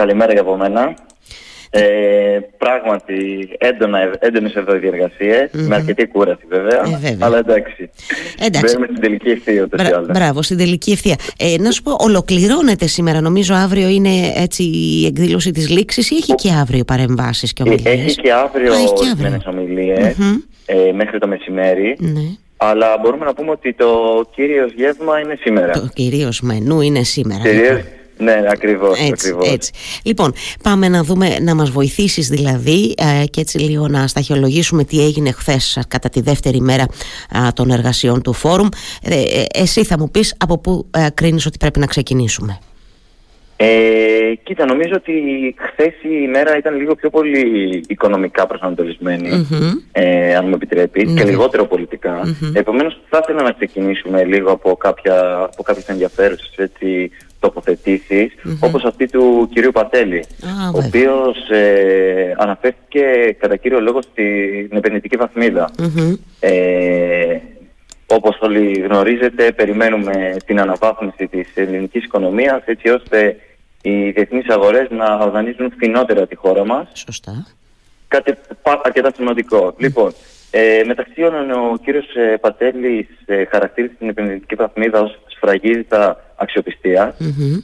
Καλημέρα για από μένα. Ε, πράγματι, έντονα, έντονες εδώ οι διεργασίες, mm-hmm. με αρκετή κούραση βέβαια, Ε, βέβαια. αλλά εντάξει. Εντάξει. Μπαίνουμε στην τελική ευθεία ούτως ή Μπρα- άλλως. Μπράβο, στην τελική ευθεία. Ε, να σου πω, ολοκληρώνεται σήμερα. Νομίζω αύριο είναι έτσι η εκδήλωση της λήξης ή έχει και αύριο παρεμβάσεις και Ε, ομιλίες; Έχει και αύριο Α, έχει και ορισμένες αύριο. ομιλίες, Μμμ. ε, μέχρι το μεσημέρι, Ναι. αλλά μπορούμε να πούμε ότι το κύριος γεύμα είναι σήμερα. Το κυρίως μενού είναι σήμερα. Κυρίως, ναι, ακριβώς, Έτσι, ακριβώς. έτσι. Λοιπόν, πάμε να δούμε, να μας βοηθήσεις δηλαδή ε, και έτσι λίγο να σταχυολογήσουμε τι έγινε χθες κατά τη δεύτερη μέρα α, των εργασιών του φόρουμ. Ε, ε, εσύ θα μου πεις από πού ε, κρίνεις ότι πρέπει να ξεκινήσουμε. Ε, κοίτα, νομίζω ότι χθες η ημέρα ήταν λίγο πιο πολύ οικονομικά προσανατολισμένη, Μμμ. ε, αν μου επιτρέπεις, Ναι. και λιγότερο πολιτικά. Επομένως, θα ήθελα να ξεκινήσουμε λίγο από, κάποια, από κάποιες ενδιαφέρουσες έτσι, τοποθετήσεις, όπως αυτή του κυρίου Πατέλη, Α, ο βέβαια. οποίος ε, αναφέρθηκε κατά κύριο λόγο στην επενδυτική βαθμίδα. Μμμ. Ε, όπως όλοι γνωρίζετε, περιμένουμε την αναβάθμιση της ελληνικής οικονομίας έτσι ώστε οι διεθνείς αγορές να οργανίζουν φθηνότερα τη χώρα μας. Σωστά. Κάτι πα- αρκετά σημαντικό. Λοιπόν, ε, μεταξύ όλων ο κύριος ε, Πατέλης ε, χαρακτήρισε την επενδυτική βαθμίδα ως σφραγίδα αξιοπιστία Μμμ.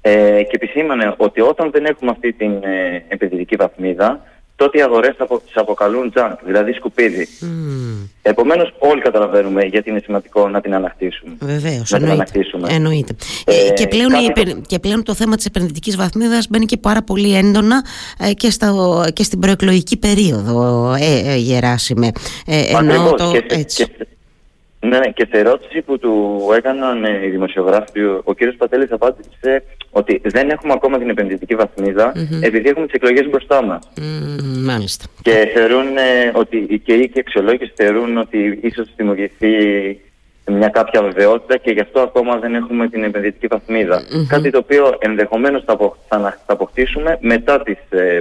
ε, και επισήμανε ότι όταν δεν έχουμε αυτή την ε, επενδυτική βαθμίδα τότε οι αγορές θα απο, τις αποκαλούν junk, δηλαδή σκουπίδι. Μμμ. Επομένως όλοι καταλαβαίνουμε γιατί είναι σημαντικό να την ανακτήσουμε. Βεβαίως, Να την εννοείται. ανακτήσουμε. εννοείται. Ε, Ε, και, πλέον η κάτι επε- και πλέον το θέμα της επενδυτικής βαθμίδας μπαίνει και πάρα πολύ έντονα ε, και, στα, και στην προεκλογική περίοδο, ε, ε, Γεράσιμε. Ε, εννοώ Ακριβώς. το, και, σε- έτσι. και, σε- ναι, ναι, και σε ερώτηση που του έκαναν ε, οι δημοσιογράφοι, ο, ο κύριος Πατέλης απάντησε ότι δεν έχουμε ακόμα την επενδυτική βαθμίδα επειδή έχουμε τις εκλογές μπροστά μας. Μμμ, μάλιστα. Και θεωρούν ε, ότι και οι οίκοι αξιολόγηση θεωρούν ότι ίσως δημιουργηθεί μια κάποια βεβαιότητα και γι' αυτό ακόμα δεν έχουμε την επενδυτική βαθμίδα. Κάτι το οποίο ενδεχομένως θα, απο- θα, να- θα αποκτήσουμε μετά τις ε,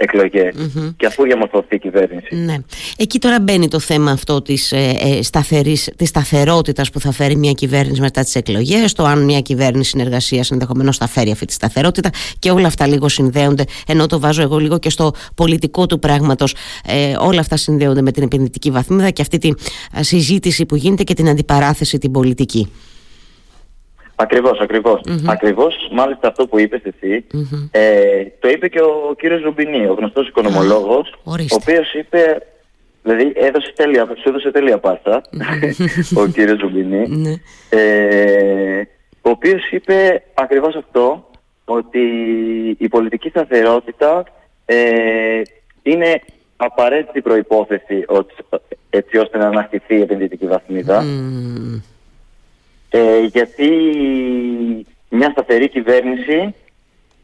εκλογες και αφού διαμορφωθεί η κυβέρνηση. Ναι. Εκεί τώρα μπαίνει το θέμα αυτό της, ε, ε, σταθερής, της σταθερότητας που θα φέρει μια κυβέρνηση μετά τις εκλογές, το αν μια κυβέρνηση συνεργασίας ενδεχομένως θα φέρει αυτή τη σταθερότητα και όλα αυτά λίγο συνδέονται, ενώ το βάζω εγώ λίγο και στο πολιτικό του πράγματος, ε, όλα αυτά συνδέονται με την επενδυτική βαθμίδα και αυτή τη α, συζήτηση που γίνεται και την αντιπαράθεση την πολιτική. Ακριβώς, ακριβώς. Ακριβώς, μάλιστα αυτό που είπες εσύ, ε, το είπε και ο κύριος Ρουμπινί, ο γνωστός οικονομολόγος, ο ορίστε. οποίος είπε, δηλαδή έδωσε τέλεια, σου έδωσε τέλεια πάσα, ο κύριος Ρουμπινί, Ναι. ε, ο οποίος είπε ακριβώς αυτό, ότι η πολιτική σταθερότητα ε, είναι απαραίτητη προϋπόθεση ότι- έτσι ώστε να ανακτηθεί η επενδυτική βαθμίδα. Μμμ. Ε, γιατί μια σταθερή κυβέρνηση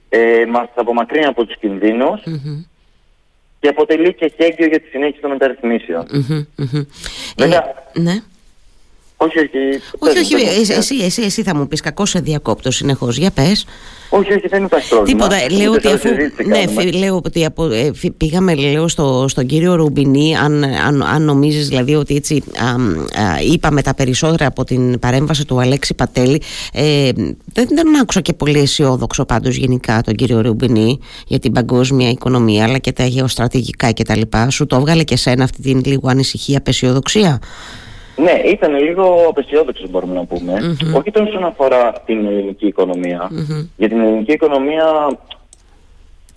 ε, μας απομακρύνει από τους κινδύνους Μμμ. και αποτελεί και χέγγιο για τη συνέχιση των μεταρρυθμίσεων. Μμμ, μμμ. Βέβαια, Ε, ναι. Όχι, όχι. Όχι, πες, όχι, πες, εσύ, πες. εσύ, εσύ, εσύ θα μου πεις κακός σε διακόπτω συνεχώς, για πες. Όχι, όχι, δεν υπάρχει πρόβλημα. Τίποτα. Λέω Ούτε ότι σαν αφού. συζήτηση Ναι, κάνουμε. φι- λέω ότι από, ε, φι- πήγαμε λέω, στο, στον κύριο Ρουμπινί, αν, αν, αν νομίζεις δηλαδή ότι έτσι α, α, είπαμε τα περισσότερα από την παρέμβαση του Αλέξη Πατέλη, ε, δεν, δεν άκουσα και πολύ αισιόδοξο πάντως γενικά τον κύριο Ρουμπινί για την παγκόσμια οικονομία αλλά και τα γεωστρατηγικά κτλ. Σου το έβγαλε και σένα αυτή την λίγο ανησυχία, απεσιοδοξία; Ναι, ήταν λίγο απεσιόδοξος μπορούμε να πούμε. Όχι τόσο όσον αφορά την ελληνική οικονομία. Για την ελληνική οικονομία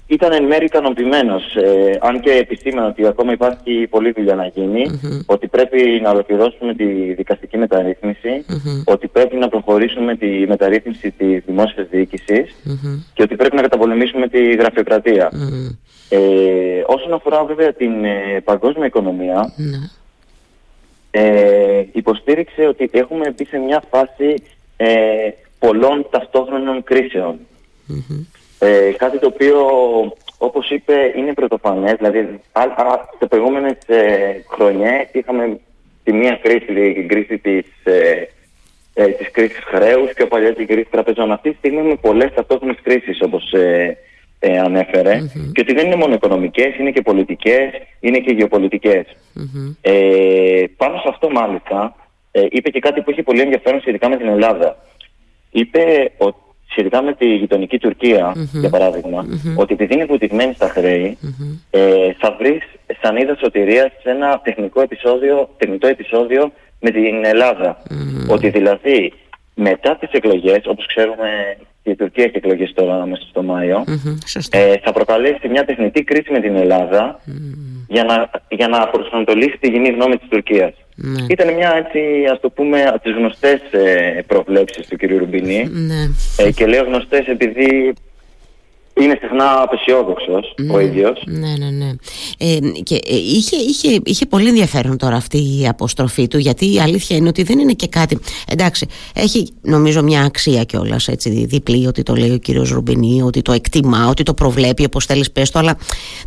ήταν εν μέρει ικανοποιημένος. Ε, αν και επισήμανα ότι ακόμα υπάρχει πολλή δουλειά να γίνει, ότι πρέπει να ολοκληρώσουμε τη δικαστική μεταρρύθμιση, ότι πρέπει να προχωρήσουμε τη μεταρρύθμιση της δημόσιας διοίκησης και ότι πρέπει να καταπολεμήσουμε τη γραφειοκρατία. Μμμ. Ε, όσον αφορά βέβαια την ε, παγκόσμια οικονομία, Ναι. Ε, υποστήριξε ότι έχουμε μπει σε μια φάση ε, πολλών ταυτόχρονων κρίσεων. Ε, κάτι το οποίο, όπως είπε, είναι πρωτοφανές. Δηλαδή, α, α, σε προηγούμενες ε, χρονιές είχαμε τη μία κρίση, δηλαδή την κρίση της, ε, ε, της κρίσης χρέους και παλιά την κρίση τραπεζών. Αυτή τη στιγμή έχουμε πολλές ταυτόχρονες κρίσεις, όπως ε, ε, ανεφερε Και ότι δεν είναι μόνο οικονομικές, είναι και πολιτικές, είναι και γεωπολιτικές. Ε, πάνω σε αυτό μάλιστα ε, είπε και κάτι που είχε πολύ ενδιαφέρον σχετικά με την Ελλάδα. Είπε ότι σχετικά με τη γειτονική για παραδειγμα ότι επειδή είναι βουτυγμένη στα χρέη, ε, θα βρεις σανίδα σωτηρίας σε ένα τεχνικό επεισόδιο, τεχνητό επεισόδιο με την Ελλάδα. Ότι δηλαδή μετά τις εκλογές, όπως ξέρουμε η Τουρκία έχει εκλογές τώρα μέσα στο μαιο ε, θα προκαλέσει μια τεχνητή κρίση με την Ελλάδα για, να, για να προσανατολίσει τη κοινή γνώμη της Τουρκίας. Ναι. Ήταν μια έτσι, ας το πούμε, από τις γνωστές ε, προβλέψεις του κ. Ρουμπινή ναι. ε, και λέω γνωστές επειδή είναι συχνά απεσιόδοξος ναι, ο ίδιος. Ναι, ναι, ναι. Ε, και ε, είχε, είχε, είχε πολύ ενδιαφέρον τώρα αυτή η αποστροφή του, γιατί η αλήθεια είναι ότι δεν είναι και κάτι. Εντάξει, έχει νομίζω μια αξία κιόλας έτσι διπλή, ότι το λέει ο κύριος Ρουμπινί, ότι το εκτιμά, ότι το προβλέπει, όπως θέλεις πες το, αλλά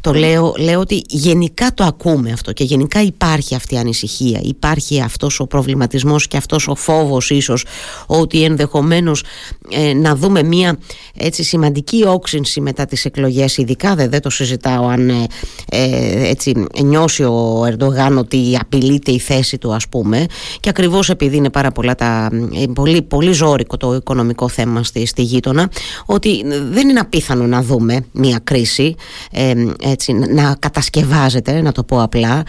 το λέω, λέω ότι γενικά το ακούμε αυτό και γενικά υπάρχει αυτή η ανησυχία. Υπάρχει αυτός ο προβληματισμός και αυτός ο φόβος ίσως ότι ενδεχομένως ε, να δούμε μια έτσι σημαντική όξυνση μετά τις εκλογές ειδικά δεν, δεν το συζητάω αν ε, ε, έτσι νιώσει ο Ερντογάν ότι απειλείται η θέση του ας πούμε. Και ακριβώς επειδή είναι πάρα πολλά τα, ε, πολύ, πολύ ζώρικο το οικονομικό θέμα στη, στη γείτονα ότι δεν είναι απίθανο να δούμε μια κρίση ε, έτσι, να κατασκευάζεται να το πω απλά.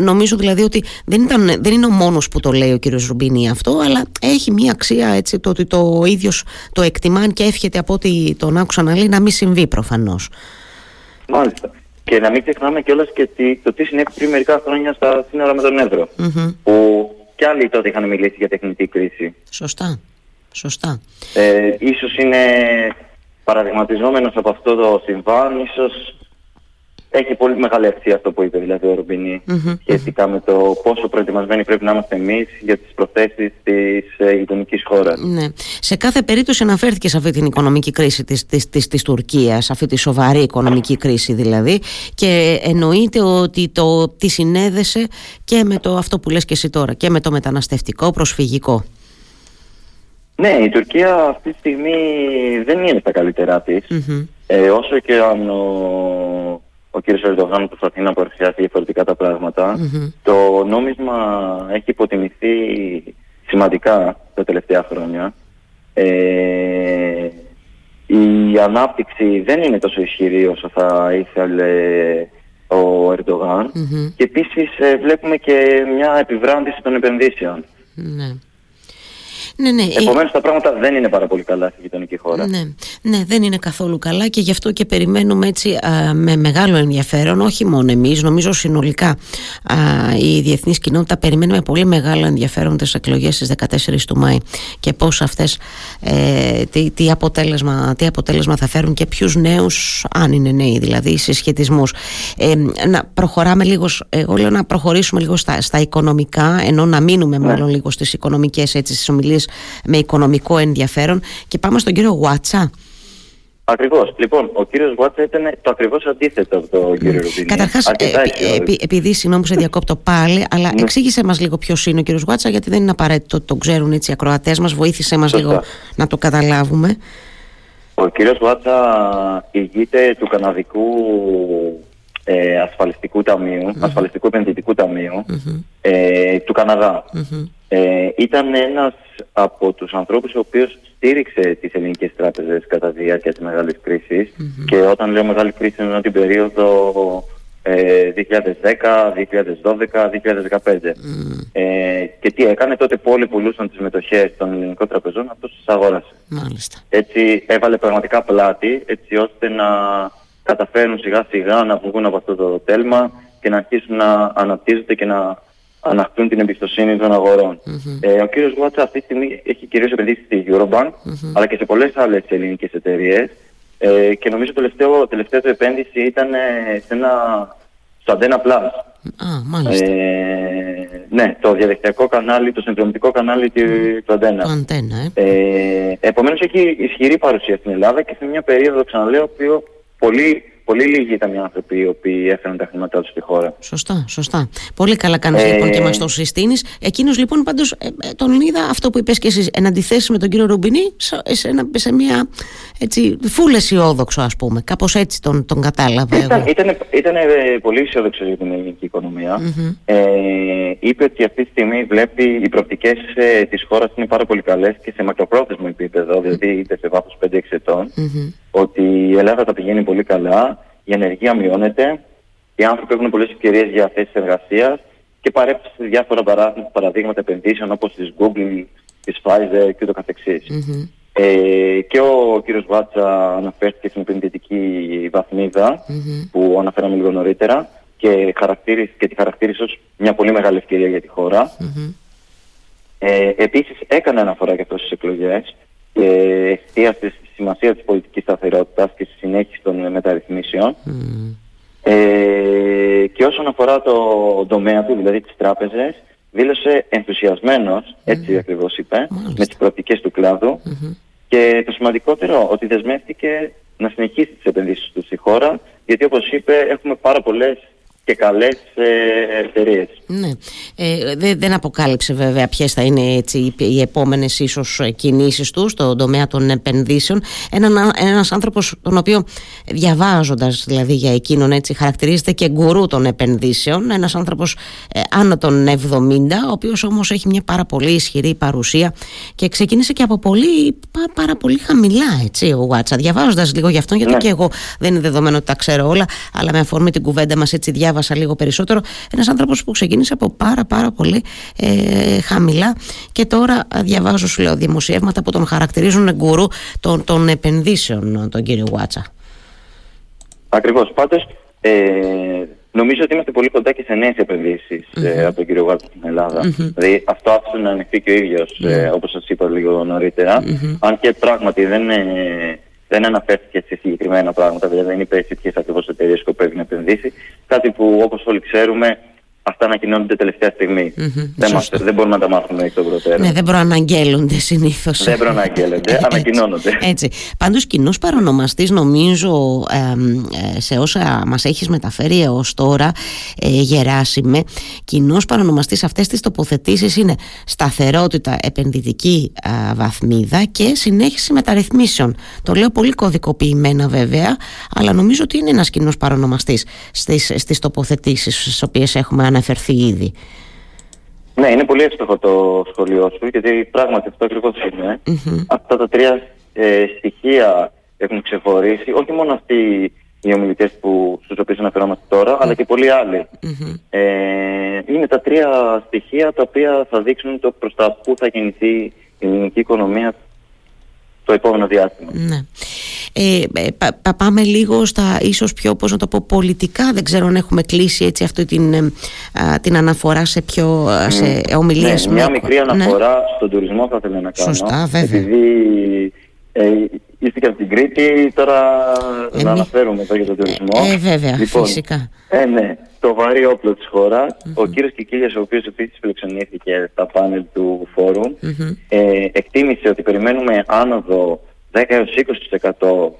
Νομίζω δηλαδή ότι δεν, ήταν, δεν είναι ο μόνος που το λέει ο κύριος Ρουμπίνη αυτό αλλά έχει μια αξία έτσι το ότι το ίδιος το εκτιμάν και εύχεται από ό,τι τον άκουσα να λέει να μην συμβεί προφανώς. Μάλιστα. Και να μην ξεχνάμε κιόλας και το τι συνέβη πριν μερικά χρόνια στα σύνορα με τον Εύρο. Που κι άλλοι τότε είχαν μιλήσει για τεχνητή κρίση. Σωστά. Σωστά. Ε, ίσως είναι παραδειγματιζόμενος από αυτό το συμβάν, ίσως έχει πολύ μεγάλη αξία αυτό που είπε δηλαδή ο Ρουμπινί mm-hmm. σχετικά με το πόσο προετοιμασμένοι πρέπει να είμαστε εμείς για τις προθέσεις της ε, γειτονικής χώρας. Ναι. Σε κάθε περίπτωση αναφέρθηκε σε αυτή την οικονομική κρίση της της, της, της Τουρκίας, αυτή τη σοβαρή οικονομική κρίση δηλαδή, και εννοείται ότι το, τη συνέδεσε και με το αυτό που λες και εσύ τώρα, και με το μεταναστευτικό προσφυγικό. Ναι, η Τουρκία αυτή τη στιγμή δεν είναι στα καλύτερά της. Ε, όσο και αν ο ο κ. Ερντογάν προσπαθεί να παρουσιάσει διαφορετικά τα πραγματα Το νόμισμα έχει υποτιμηθεί σημαντικά τα τελευταία χρόνια. Ε, η ανάπτυξη δεν είναι τόσο ισχυρή όσο θα ήθελε ο ερντογαν και επίσης ε, βλέπουμε και μια επιβράδυση των επενδύσεων. Ναι. Ναι, ναι. Επομένως τα πράγματα δεν είναι πάρα πολύ καλά στη γειτονική χώρα. Ναι, ναι, δεν είναι καθόλου καλά και γι' αυτό και περιμένουμε έτσι με μεγάλο ενδιαφέρον, όχι μόνο εμείς, νομίζω συνολικά α, η διεθνής κοινότητα περιμένουμε πολύ μεγάλο ενδιαφέρον τις εκλογές στις 14 του Μάη και πώς αυτές ε, τι, τι, αποτέλεσμα, τι αποτέλεσμα θα φέρουν και ποιους νέους, αν είναι νέοι δηλαδή, συσχετισμούς. Ε, να προχωράμε λίγο, εγώ λέω να προχωρήσουμε λίγο στα, στα οικονομικά, ενώ να μείνουμε ναι. μάλλον λίγο στις οικονομικές έτσι στις ομιλίες με οικονομικό ενδιαφέρον. Και πάμε στον κύριο Γουάτσα. Ακριβώς. Λοιπόν, ο κύριος Γουάτσα ήταν το ακριβώς αντίθετο από τον κύριο Ρουμπίνη. Καταρχάς, ε, επει, επειδή συγγνώμη που σε διακόπτω πάλι, αλλά ναι. εξήγησε μας λίγο ποιος είναι ο κύριος Γουάτσα, γιατί δεν είναι απαραίτητο ότι το ξέρουν έτσι οι ακροατές μας. Βοήθησε μας λίγο να το καταλάβουμε. Ο κύριος Γουάτσα ηγείται του καναδικού ε, ασφαλιστικού ασφαλιστικού επενδυτικού ε, του καναδα ε, ήταν ένας από τους ανθρώπους ο οποίος στήριξε τις ελληνικές τράπεζες κατά τη διάρκεια της μεγάλης και όταν λέω μεγάλη κρίση εννοώ την περίοδο ε, 2010, 2012, 2015. Ε, και τι έκανε τότε που όλοι πουλούσαν τις μετοχές των ελληνικών τραπεζών, αυτός τις αγόρασε. Μάλιστα. Έτσι έβαλε πραγματικά πλάτη έτσι ώστε να καταφέρουν σιγά σιγά να βγουν από αυτό το τέλμα και να αρχίσουν να αναπτύσσονται και να ανακτούν την εμπιστοσύνη των αγορων Ε, ο κύριος Γουάτσα αυτή τη στιγμή έχει κυρίως επενδύσει στη Eurobank αλλά και σε πολλές άλλες ελληνικές εταιρείες ε, και νομίζω το τελευταίο, τελευταίο του επένδυση ήταν ε, σε ένα στο Antenna Plus. Α, μάλιστα. Ε, ναι, το διαδικτυακό κανάλι, το συνδρομητικό κανάλι του, του Antenna. ε. ε, επομένως έχει ισχυρή παρουσία στην Ελλάδα και σε μια περίοδο, ξαναλέω, που πολλοί πολύ λίγοι ήταν οι άνθρωποι οι οποίοι έφεραν τα χρήματά τους στη χώρα. Σωστά, σωστά. Πολύ καλά κάνεις ε... λοιπόν και μας το συστήνεις. Εκείνος λοιπόν πάντως ε, ε, τον είδα αυτό που είπες και εσύ εν αντιθέσει με τον κύριο Ρουμπινί σε, σε, σε μια έτσι, φούλες αισιόδοξο ας πούμε. Κάπως έτσι τον, τον κατάλαβα. Ήταν, ήταν, ήταν πολύ αισιόδοξο για την ελληνική Ε, είπε ότι αυτή τη στιγμή βλέπει οι προοπτικές ε, της χώρας είναι πάρα πολύ καλές και σε μακροπρόθεσμο επίπεδο, δηλαδή είτε σε βάθος 5-6 ετων ότι η Ελλάδα τα πηγαίνει πολύ καλά, η ανεργία μειώνεται, οι άνθρωποι έχουν πολλές ευκαιρίες για θέσεις εργασίας και παρέπτει διάφορα παραδείγματα επενδύσεων όπως της Google, της Pfizer και ούτω καθεξής. Ε, και ο κύριος Βάτσα αναφέρθηκε στην επενδυτική που αναφέραμε λίγο νωρίτερα και, και τη χαρακτήρισε ως μια πολύ μεγάλη ευκαιρία για τη χώρα. Ε, επίσης έκανε αναφορά και αυτό στις εκλογές και εστίασε στη σημασία της πολιτικής σταθερότητας και στη συνέχιση των μεταρρυθμίσεων. Ε, και όσον αφορά το τομέα του, δηλαδή τις τράπεζες, δήλωσε ενθουσιασμένος, έτσι ακριβώς είπε, με τις προοπτικές του κλαδου και το σημαντικότερο ότι δεσμεύτηκε να συνεχίσει τις επενδύσεις του στη χώρα γιατί όπως είπε έχουμε πάρα πολλές και καλές ε, εταιρείες. Ναι. Ε, δεν, δεν αποκάλυψε βέβαια ποιες θα είναι έτσι, οι επόμενες ίσως κινήσεις τους στον τομέα των επενδύσεων. Ένα ένας άνθρωπος τον οποίο διαβάζοντας δηλαδή για εκείνον έτσι χαρακτηρίζεται και γκουρού των επενδύσεων. Ένας άνθρωπος ε, άνω των 70, ο οποίος όμως έχει μια πάρα πολύ ισχυρή παρουσία και ξεκίνησε και από πολύ, πάρα πολύ χαμηλά έτσι ο Βάτσα. Διαβάζοντας λίγο γι' αυτό, γιατί ναι. και εγώ δεν είναι δεδομένο ότι τα ξέρω όλα, αλλά με αφορμή την κουβέντα μας έτσι διάβασα λίγο περισσότερο. Ένας άνθρωπος που ξεκίνησε από πάρα πάρα πολύ ε, χαμηλά και τώρα διαβάζω σου λέω δημοσιεύματα που τον χαρακτηρίζουν γκουρού των, των επενδύσεων τον κύριο Γουάτσα. Ακριβώς. Πάντως ε, νομίζω ότι είμαστε πολύ κοντά και σε νέες ε, από τον κύριο Γουάτσα στην Ελλάδα. Δηλαδή αυτό άφησε να ανοιχτεί και ο ίδιος ε, όπως σας είπα λίγο Αν και πράγματι δεν είναι δεν αναφέρθηκε σε συγκεκριμένα πράγματα, δηλαδή δεν είπε σε ποιες ακριβώς εταιρείες σκοπεύει να επενδύσει. Κάτι που όπως όλοι ξέρουμε αυτά ανακοινώνονται τελευταία στιγμή. Mm-hmm, δεν, μας, δεν μπορούμε να τα μάθουμε εκ των προτέρων. Ναι, δεν προαναγγέλλονται συνήθως. Δεν προαναγγέλλονται, ανακοινώνονται. Έτσι. Πάντως, κοινός παρονομαστής, νομίζω, ε, σε όσα μας έχεις μεταφέρει έως τώρα, ε, Γεράσιμε, κοινός παρονομαστής σε αυτές τις τοποθετήσεις είναι σταθερότητα, επενδυτική ε, βαθμίδα και συνέχιση μεταρρυθμίσεων. Το λέω πολύ κωδικοποιημένα βέβαια, αλλά νομίζω ότι είναι ένας κοινός παρονομαστής στις τοποθετήσεις στις οποίες έχουμε αναφερθεί ήδη. Ναι, είναι πολύ εύστοχο το σχολείο σου, γιατί πράγματι αυτό ακριβώς είναι. Αυτά τα τρία ε, στοιχεία έχουν ξεχωρίσει, όχι μόνο αυτοί οι ομιλητές στους οποίους αναφερόμαστε τώρα, αλλά και πολλοί Ε, είναι τα τρία στοιχεία τα οποία θα δείξουν το προς τα πού θα κινηθεί η ελληνική οικονομία το επόμενο διάστημα. Ναι. Ε, ε πάμε λίγο στα ίσως πιο, πώς να το πω, πολιτικά. Δεν ξέρω αν έχουμε κλείσει έτσι αυτή την, ε, την αναφορά σε πιο σε ομιλίες. Ναι, μια μικρή ναι. αναφορά στον τουρισμό θα ήθελα να κάνω. Σωστά, βέβαια. Επειδή ε, είστε και από την Κρήτη, τώρα να αναφέρουμε εδώ για τον τουρισμό. Ε, βέβαια, λοιπόν, φυσικά. Ε, ναι το βαρύ όπλο της χωρας Ο κύριος Κικίλιας, ο οποίος επίσης φιλοξενήθηκε στα πάνελ του φόρουμ, ε, εκτίμησε ότι περιμένουμε άνοδο 10 20%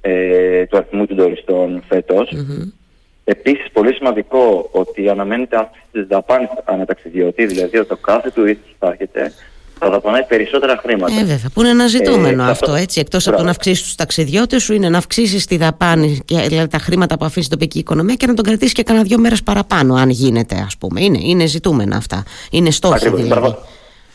ε, του αριθμού των τουριστών φέτος. Επίσης, πολύ σημαντικό ότι αναμένεται αύξηση της δαπάνης αναταξιδιωτή, δηλαδή ότι ο κάθε τουρίστης που έρχεται θα δαπανάει περισσότερα χρήματα. Ε, βέβαια, που είναι ένα ζητούμενο ε, αυτό, έτσι. Εκτός από το να αυξήσεις τους ταξιδιώτες σου, είναι να αυξήσεις τη δαπάνη, δηλαδή τα χρήματα που αφήσει η τοπική οικονομία και να τον κρατήσεις και κανένα δύο μέρες παραπάνω, αν γίνεται, ας πούμε. Είναι, είναι ζητούμενα αυτά. Είναι στόχοι Ακριβώς, δηλαδή.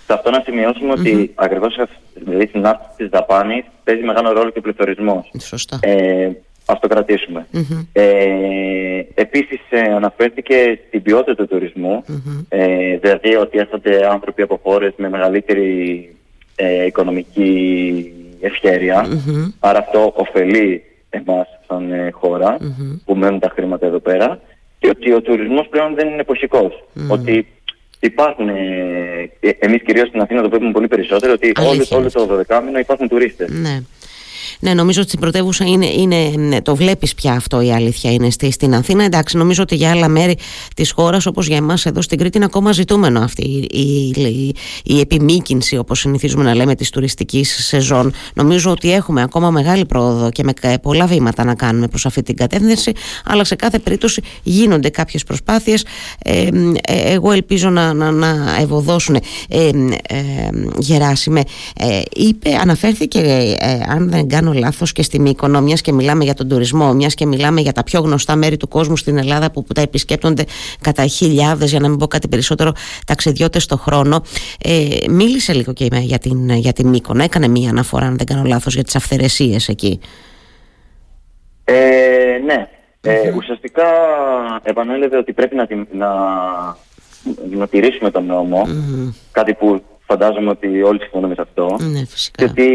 Σε αυτό να σημειώσουμε mm-hmm. ότι ακριβώς δηλαδή, στην αύξηση της δαπάνης παίζει μεγάλο ρόλο και ο πληθωρισμός. Σωστά. Ε, ας το κρατήσουμε. Mm-hmm. Ε, επίσης ε, αναφέρθηκε στην ποιότητα του τουρισμου ε, δηλαδή ότι έρχονται άνθρωποι από χώρες με μεγαλύτερη ε, οικονομική άρα αυτό ωφελεί εμάς σαν ε, χώρα που μένουν τα χρήματα εδώ πέρα και ότι ο τουρισμός πλέον δεν είναι εποχικός, ότι υπάρχουν, ε, εμείς κυρίως στην Αθήνα το βλέπουμε πολύ περισσότερο, ότι όλο, όλο το 12 μήνο υπάρχουν τουρίστες. Ναι. Ναι, νομίζω ότι στην πρωτεύουσα είναι, είναι, ναι, το βλέπεις πια αυτό η αλήθεια είναι στη, στην Αθήνα. Εντάξει, νομίζω ότι για άλλα μέρη της χώρας όπως για εμάς εδώ στην Κρήτη είναι ακόμα ζητούμενο αυτή η, η, η, επιμήκυνση όπως συνηθίζουμε να λέμε της τουριστικής σεζόν. Νομίζω ότι έχουμε ακόμα μεγάλη πρόοδο και με πολλά βήματα να κάνουμε προς αυτή την κατεύθυνση αλλά σε κάθε περίπτωση γίνονται κάποιες προσπάθειες. Ε, ε, εγώ ελπίζω να, να, να ευωδώσουν. Ε, ε, Γεράσιμε, ε, είπε, αναφέρθηκε ε, αν δεν κάνω λάθος και στη Μύκονο μιας και μιλάμε για τον τουρισμό μιας και μιλάμε για τα πιο γνωστά μέρη του κόσμου στην Ελλάδα που, που τα επισκέπτονται κατά χιλιάδες για να μην πω κάτι περισσότερο ταξιδιώτες το χρόνο. Ε, μίλησε λίγο και για την, για την Μύκονο. Έκανε μια αναφορά αν δεν κάνω λάθος για τις αυθαιρεσίες εκεί. Ε, ναι. Ε, ουσιαστικά επανέλευε ότι πρέπει να, να, να τηρήσουμε τον νόμο, κάτι που φαντάζομαι ότι όλοι συμφωνούμε σε αυτό. Ναι, φυσικά. Και ότι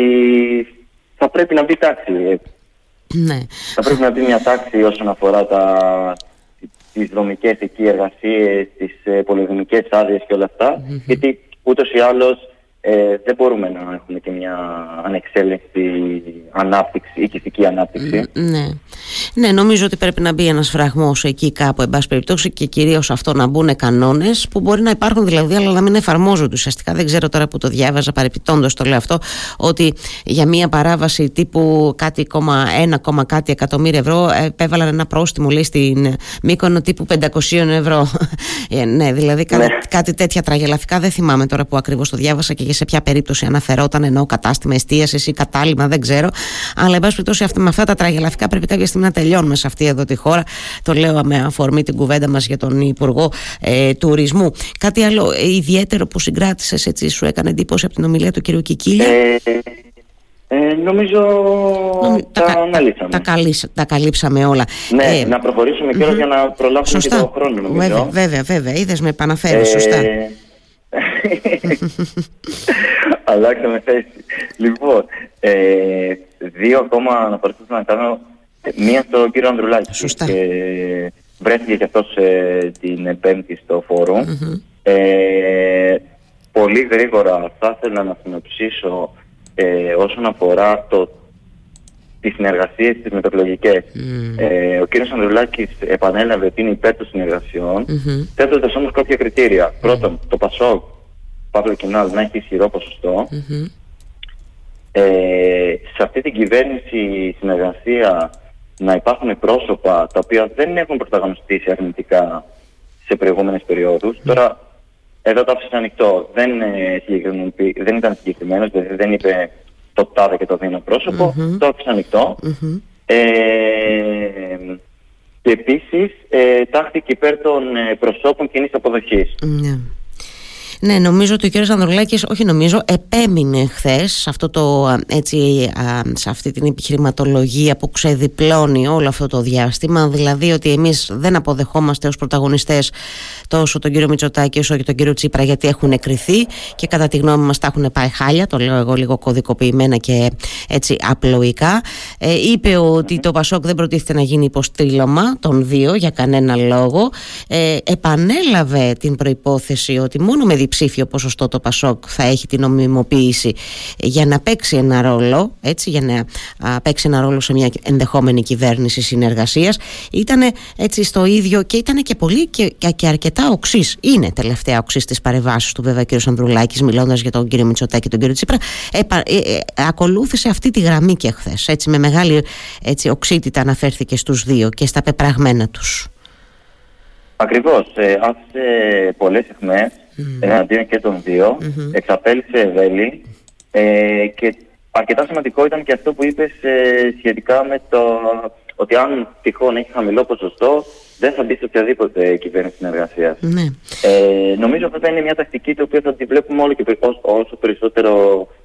θα πρέπει να μπει τάξη. Ναι. Θα πρέπει να μπει μια τάξη όσον αφορά τα, τις δομικές εκεί εργασίες, τις ε, πολυδομικές άδειες και όλα Γιατί ούτως ή άλλως ε, δεν μπορούμε να έχουμε και μια ανεξέλεγκτη ανάπτυξη, οικιστική ανάπτυξη. Ναι. ναι, νομίζω ότι πρέπει να μπει ένας φραγμός εκεί κάπου, εν πάση περιπτώσει, και κυρίως αυτό να μπουν κανόνες που μπορεί να υπάρχουν δηλαδή, αλλά να μην εφαρμόζονται ουσιαστικά. Δεν ξέρω τώρα που το διάβαζα, παρεπιτώντας το λέω αυτό, ότι για μια παράβαση τύπου κάτι, ένα κόμμα κάτι εκατομμύρια ευρώ επέβαλαν ένα πρόστιμο, λέει, στην Μύκονο τύπου 500 ευρώ. Ε, ναι, δηλαδή κάτι, ναι. κάτι τέτοια τραγελαφικά δεν θυμάμαι τώρα που ακριβώς το διάβασα και σε ποια περίπτωση αναφερόταν ενώ κατάστημα εστίασης ή κατάλημα, δεν ξέρω. Αλλά, εν πάση περιπτώσει, με αυτά τα τραγελαφικά πρέπει κάποια στιγμή να τελειώνουμε σε αυτή εδώ τη χώρα. Το λέω με αφορμή την κουβέντα μας για τον Υπουργό ε, Τουρισμού. Κάτι άλλο ε, ιδιαίτερο που συγκράτησες, έτσι, σου έκανε εντύπωση από την ομιλία του κ. Κικίλια; Ε, ε, νομίζω τα, τα, αναλύσαμε. Τα, τα, τα καλύψαμε όλα. Ναι, ε, να προχωρήσουμε mm-hmm. για να προλάβουμε σωστά. και το χρόνο νομίζω. Βέβαια, βέβαια, βέβαια. Είδες με επαναφέρεις, ε, σωστά. Αλλάξαμε θέση. Λοιπόν, ε, δύο ακόμα να προσπαθήσω να κάνω. Μία στον κύριο Ανδρουλάκη. Σωστά. Και βρέθηκε και αυτός ε, την Πέμπτη στο φόρουμ. Ε, πολύ γρήγορα θα ήθελα να συνοψίσω ε, όσον αφορά το τις συνεργασίες τις μετακλογικέ. Mm. Ε, ο κ. Ανδρουλάκης επανέλαβε ότι είναι υπέρ των συνεργασιών, mm-hmm. θέτοντας όμως κάποια κριτήρια. Mm. Πρώτον, το ΠΑΣΟΚ, Παύλο Κινάλ, να έχει ισχυρό ποσοστό. Mm-hmm. Ε, σε αυτή την κυβέρνηση συνεργασία να υπάρχουν πρόσωπα τα οποία δεν έχουν πρωταγωνιστήσει αρνητικά σε προηγούμενες περιόδους. Mm. Τώρα, εδώ το άφησα ανοιχτό. Δεν, ε, δεν ήταν συγκεκριμένος, δηλαδή δεν είπε το τάδε και το δίνω πρόσωπο, mm-hmm. το άφησα ανοιχτό. Mm-hmm. Ε, και επίσης ε, τάχθηκε υπέρ των ε, προσώπων κοινής αποδοχής. Ναι. Ναι, νομίζω ότι ο κ. Ανδρουλάκης, όχι νομίζω, επέμεινε χθες σε, σε αυτή την επιχειρηματολογία που ξεδιπλώνει όλο αυτό το διάστημα. Δηλαδή ότι εμείς δεν αποδεχόμαστε ως πρωταγωνιστές τόσο τον κύριο Μητσοτάκη όσο και τον κύριο Τσίπρα γιατί έχουν εκριθεί και κατά τη γνώμη μας τα έχουν πάει χάλια. Το λέω εγώ λίγο κωδικοποιημένα και έτσι απλοϊκά. Ε, είπε ότι το Πασόκ δεν προτίθεται να γίνει υποστήλωμα των δύο για κανένα λόγο. Ε, επανέλαβε την προπόθεση ότι μόνο με διψήφιο ποσοστό το Πασόκ θα έχει την νομιμοποίηση για να παίξει ένα ρόλο, έτσι, για να α, παίξει ένα ρόλο σε μια ενδεχόμενη κυβέρνηση συνεργασίας. Ήταν έτσι στο ίδιο και ήταν και πολύ και, και αρκετά οξύς. Είναι τελευταία οξύς της παρεμβάση του, βέβαια, κ. Ανδρουλάκης, μιλώντας για τον κύριο Μητσοτάκη και τον κύριο Τσίπρα. Ε, ε, ακολούθησε αυτή τη γραμμή και χθες. Έτσι, με μεγάλη έτσι, οξύτητα αναφέρθηκε στους δύο και στα πεπραγμένα τους. Ακριβώς. Ε, άφησε πολλές αιχμές mm. Εναντίον και των δύο. Mm-hmm. Εξαπέλυσε ευέλη. Ε, και αρκετά σημαντικό ήταν και αυτό που είπες ε, σχετικά με το ότι αν τυχόν έχει χαμηλό ποσοστό, δεν θα μπει σε οποιαδήποτε κυβέρνηση συνεργασίας. Ναι. Ε, νομίζω ότι θα είναι μια τακτική την οποία θα τη βλέπουμε όλο και όσο, όσο περισσότερο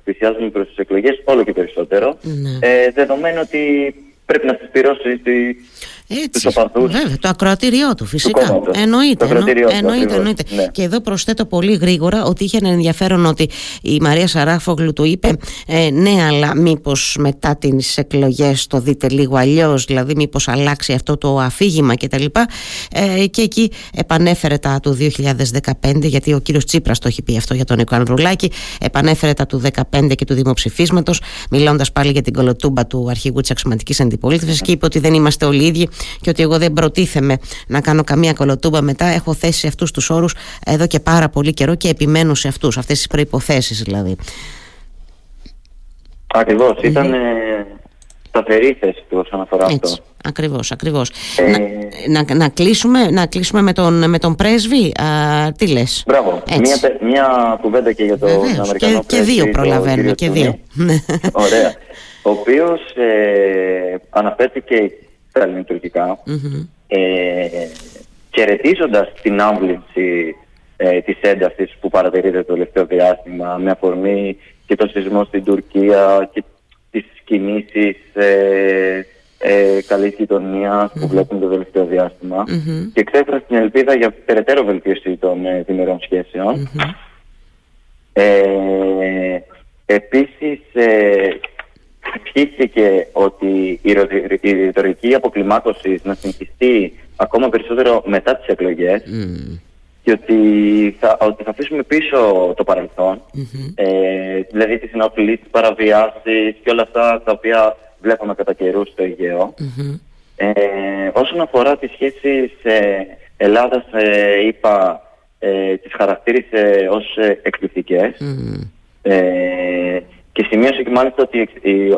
πλησιάζουμε προς τις εκλογές, όλο και περισσότερο. Ναι. Ε, δεδομένου ότι πρέπει να συσπηρώσει τη, Έτσι, βέβαια, το ακροατήριό του φυσικά. Του εννοείται. Το εννο, εννοείται, εννοείται. Ναι. Και εδώ προσθέτω πολύ γρήγορα ότι είχε ένα ενδιαφέρον ότι η Μαρία Σαράφογλου του είπε ε, ναι, αλλά μήπως μετά τις εκλογές το δείτε λίγο αλλιώς, δηλαδή μήπως αλλάξει αυτό το αφήγημα κτλ. Ε, και εκεί επανέφερε τα του 2015, γιατί ο κύριος Τσίπρας το έχει πει αυτό για τον Νίκο Ανδρουλάκη, επανέφερε τα του 2015 και του δημοψηφίσματος, μιλώντας πάλι για την κολοτούμπα του αρχηγού της αξιωματικής αντιπολίτευσης και είπε ότι δεν είμαστε όλοι ίδιοι και ότι εγώ δεν προτίθεμαι να κάνω καμία κολοτούμπα μετά. Έχω θέσει αυτούς τους όρους εδώ και πάρα πολύ καιρό και επιμένω σε αυτούς, αυτές τις προποθέσει δηλαδή. Ακριβώς. Mm-hmm. Ήταν ε, σταθερή θέση του όσον αφορά Έτσι. αυτό. Ακριβώς, ακριβώς. Ε... Να, να, να, κλείσουμε, να κλείσουμε με τον, με τον πρέσβη. Α, τι λες; Μπράβο. Μια, μια κουβέντα και για τον Αμερικανό και, πρέσβη. Και δύο προλαβαίνουμε. Και δύο. Ωραία. Ο οποίος ε, αναφέρθηκε στα ελληνοτουρκικά mm-hmm. ε, χαιρετίζοντας την άμβληση ε, της έντασης που παρατηρείται το τελευταίο διάστημα με αφορμή και το σεισμό στην Τουρκία και τις κινήσεις ε, ε, καλής γειτονίας που βλέπουμε το τελευταίο διάστημα mm-hmm. και εξέφρασε την ελπίδα για περαιτέρω βελτίωση των ε, διμερών σχέσεων. Mm-hmm. Ε, επίσης, ε, ότι η, η ρητορική αποκλιμάκωση να συνεχιστεί ακόμα περισσότερο μετά τις εκλογές mm. και ότι θα, ότι θα αφήσουμε πίσω το παρελθόν, mm-hmm. ε, δηλαδή τις συνοπλίες, τις παραβιάσεις και όλα αυτά τα οποία βλέπαμε κατά καιρού στο Αιγαίο. Mm-hmm. Ε, όσον αφορά τις σχέσεις ε, Ελλάδας, ε, είπα, ε, τις χαρακτήρισε ως ε, εκπληκτικές. Mm-hmm. Ε, και σημείωσε και μάλιστα ότι,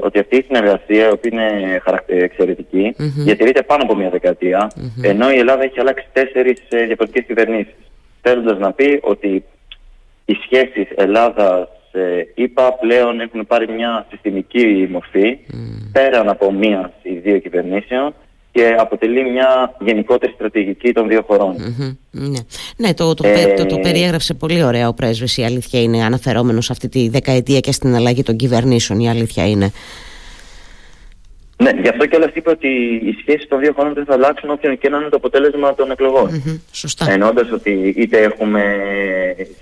ότι αυτή η συνεργασία, η οποία είναι εξαιρετική, mm-hmm. διατηρείται πάνω από μια δεκαετία, mm-hmm. ενώ η Ελλάδα έχει αλλάξει τέσσερις ε, διαφορετικές κυβερνήσεις. Θέλοντας να πει ότι οι σχέσεις Ελλάδα-ΗΠΑ ε, πλέον έχουν πάρει μια συστημική μορφή, mm. πέραν από μία ή δύο κυβερνήσεων, και αποτελεί μια γενικότερη στρατηγική των δύο χωρών. Ναι, ναι το, το, ε... το, το, περιέγραψε πολύ ωραία ο πρέσβης, η αλήθεια είναι αναφερόμενος σε αυτή τη δεκαετία και στην αλλαγή των κυβερνήσεων, η αλήθεια είναι. Ναι, γι' αυτό και όλα είπε ότι οι σχέσεις των δύο χωρών δεν θα αλλάξουν όποιο και να είναι το αποτέλεσμα των εκλογών. Mm-hmm, σωστά. Ενώντα ότι είτε έχουμε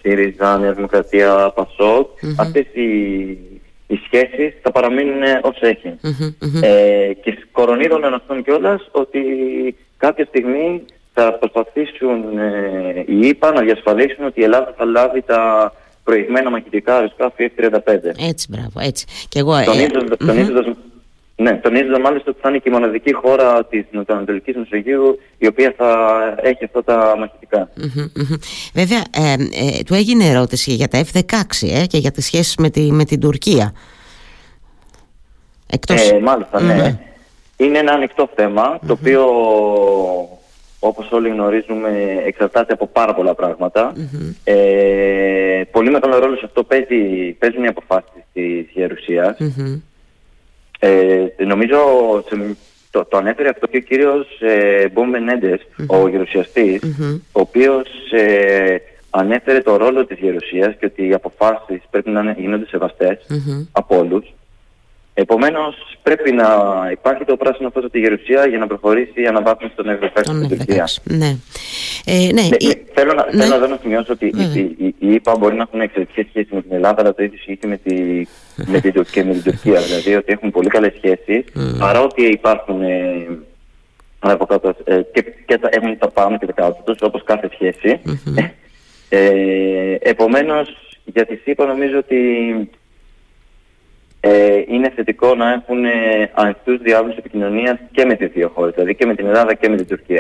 ΣΥΡΙΖΑ, Νέα Δημοκρατία, ΠΑΣΟΚ, mm-hmm. αυτές οι οι σχέσεις θα παραμείνουν ως εχει Ε, και κορονίδων αυτών κιόλας ότι κάποια στιγμή θα προσπαθήσουν ε, οι ΙΠΑ να διασφαλίσουν ότι η Ελλάδα θα λάβει τα προηγμένα μαχητικά αεροσκάφη F-35. Έτσι, μπράβο, έτσι. Και εγώ, ε, ναι, τονίζοντας μάλιστα ότι θα είναι και η μοναδική χώρα της Νοτιοανατολικής Μεσογείου η οποία θα έχει αυτά τα μαχητικά. Βέβαια, ε, ε, του έγινε ερώτηση για τα F-16 ε, και για τις σχέσεις με, τη, με την Τουρκία. Εκτός... Ε, μάλιστα, ναι. Είναι ένα ανοιχτό το οποίο όπως όλοι γνωρίζουμε εξαρτάται από πάρα πολλά Ε, πολύ μεγάλο ρόλο σε αυτό παίζει, παίζουν οι αποφάσεις της Γερουσίας. Ε, νομίζω το, το ανέφερε αυτό και ο κύριος ε, Μπομ ο γερουσιαστης ο οποίος ε, ανέφερε το ρόλο της γερουσίας και ότι οι αποφάσεις πρέπει να γίνονται από όλους. Επομένως πρέπει να υπάρχει το πράσινο φως από τη Γερουσία για να προχωρήσει η αναβάθμιση των Ευρωπαϊκών στην Τουρκία. Ναι. Ε, ναι. ναι, θέλω, να, ναι. θέλω να σημειώσω ότι οι, οι, ΙΠΑ μπορεί να έχουν εξαιρετικές σχέσεις με την Ελλάδα, αλλά το ίδιο ισχύει και με, τη, με, την, και με την Τουρκία. δηλαδή ότι έχουν πολύ καλές σχέσεις, mm. παρότι υπάρχουν ε, ε, και, και τα, έχουν τα πάνω και τα κάτω τους, όπως κάθε σχέση. Mm-hmm. Ε, επομένως, για τη ΣΥΠΑ νομίζω ότι ε, είναι θετικό να έχουν ε, ανοιχτούς διάβλους επικοινωνίας και με τις δύο χώρες, δηλαδή και με την Ελλάδα και με την Τουρκία.